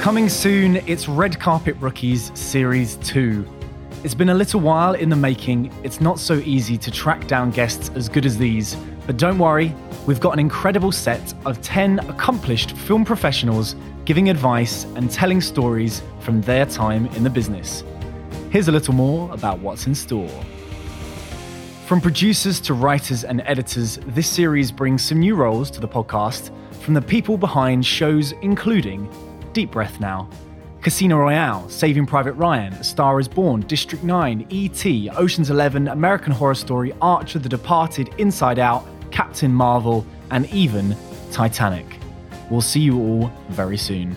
Coming soon, it's Red Carpet Rookies Series 2. It's been a little while in the making. It's not so easy to track down guests as good as these. But don't worry, we've got an incredible set of 10 accomplished film professionals giving advice and telling stories from their time in the business. Here's a little more about what's in store. From producers to writers and editors, this series brings some new roles to the podcast from the people behind shows including Deep Breath Now, Casino Royale, Saving Private Ryan, A Star is Born, District 9, E.T., Ocean's 11, American Horror Story, Archer, The Departed, Inside Out, Captain Marvel, and even Titanic. We'll see you all very soon.